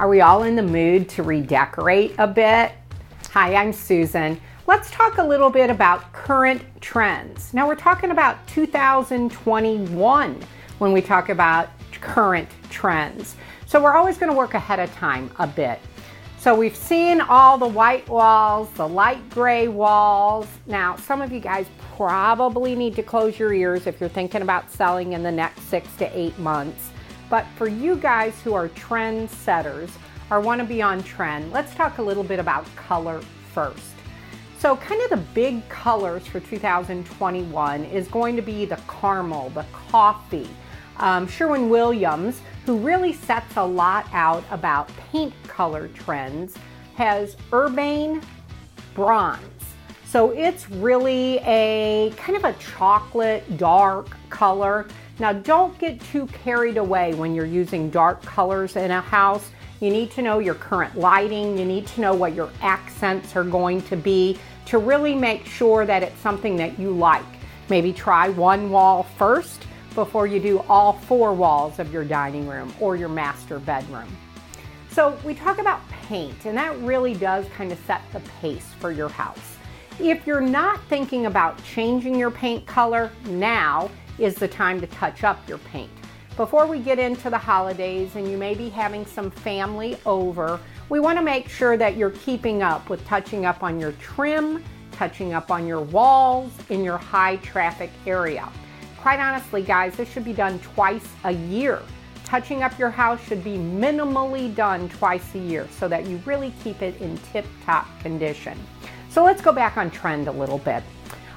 Are we all in the mood to redecorate a bit? Hi, I'm Susan. Let's talk a little bit about current trends. Now we're talking about 2021 when we talk about current trends. So we're always going to work ahead of time a bit. So we've seen all the white walls, the light gray walls. Now, some of you guys probably need to close your ears if you're thinking about selling in the next six to eight months. But for you guys who are trend setters or want to be on trend, let's talk a little bit about color first. So kind of the big colors for 2021 is going to be the caramel, the coffee, um, Sherwin-Williams, who really sets a lot out about paint color trends, has Urbane Bronze. So it's really a kind of a chocolate dark color. Now don't get too carried away when you're using dark colors in a house. You need to know your current lighting. You need to know what your accents are going to be to really make sure that it's something that you like. Maybe try one wall first before you do all four walls of your dining room or your master bedroom. So we talk about paint and that really does kind of set the pace for your house. If you're not thinking about changing your paint color, now is the time to touch up your paint. Before we get into the holidays and you may be having some family over, we want to make sure that you're keeping up with touching up on your trim, touching up on your walls in your high traffic area. Quite honestly, guys, this should be done twice a year. Touching up your house should be minimally done twice a year so that you really keep it in tip-top condition. So let's go back on trend a little bit.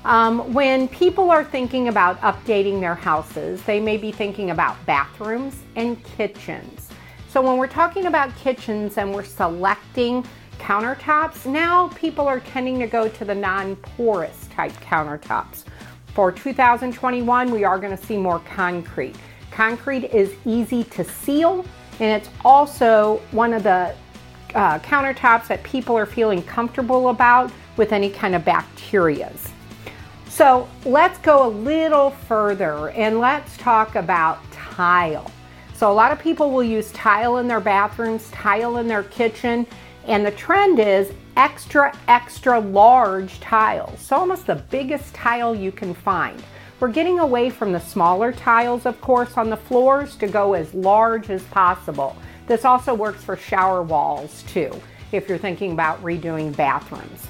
Um, when people are thinking about updating their houses, they may be thinking about bathrooms and kitchens. So when we're talking about kitchens and we're selecting countertops, now people are tending to go to the non-porous type countertops. For 2021, we are going to see more concrete. Concrete is easy to seal, and it's also one of the uh, countertops that people are feeling comfortable about with any kind of bacterias. So let's go a little further and let's talk about tile. So a lot of people will use tile in their bathrooms, tile in their kitchen, and the trend is extra, extra large tiles. So almost the biggest tile you can find. We're getting away from the smaller tiles, of course, on the floors to go as large as possible. This also works for shower walls too, if you're thinking about redoing bathrooms.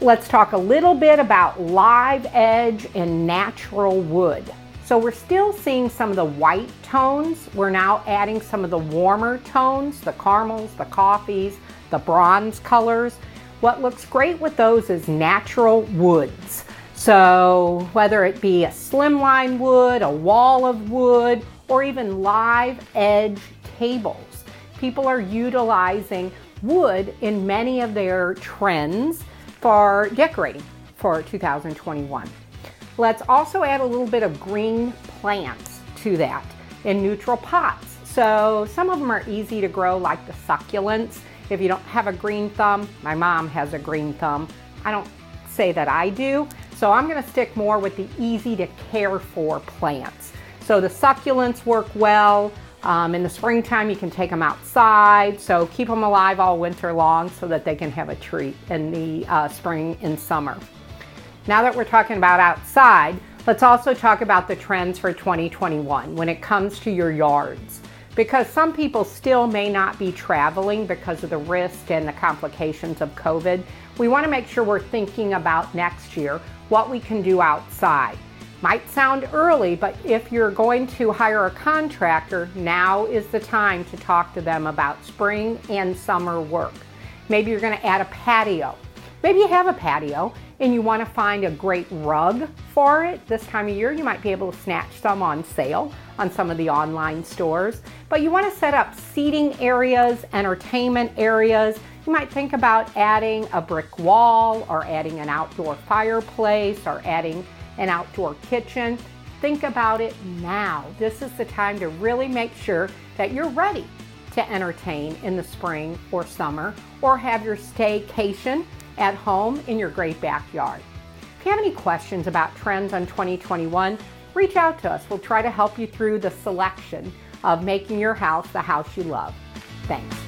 Let's talk a little bit about live edge and natural wood. So we're still seeing some of the white tones. We're now adding some of the warmer tones, the caramels, the coffees, the bronze colors. What looks great with those is natural woods. So whether it be a slimline wood, a wall of wood, or even live edge tables, people are utilizing wood in many of their trends for decorating for 2021. Let's also add a little bit of green plants to that in neutral pots. So some of them are easy to grow like the succulents if you don't have a green thumb, my mom has a green thumb. I don't say that I do, so I'm gonna stick more with the easy to care for plants. So the succulents work well. Um, in the springtime, you can take them outside, so keep them alive all winter long so that they can have a treat in the uh, spring and summer. Now that we're talking about outside, let's also talk about the trends for 2021 when it comes to your yards because some people still may not be traveling because of the risk and the complications of COVID. We want to make sure we're thinking about next year what we can do outside. Might sound early, but if you're going to hire a contractor, now is the time to talk to them about spring and summer work. Maybe you're going to add a patio. Maybe you have a patio and you want to find a great rug for it. This time of year, you might be able to snatch some on sale on some of the online stores. But you want to set up seating areas, entertainment areas. You might think about adding a brick wall or adding an outdoor fireplace or adding an outdoor kitchen. Think about it now. This is the time to really make sure that you're ready to entertain in the spring or summer or have your staycation at home in your great backyard. If you have any questions about trends on 2021, reach out to us. We'll try to help you through the selection of making your house the house you love. Thanks.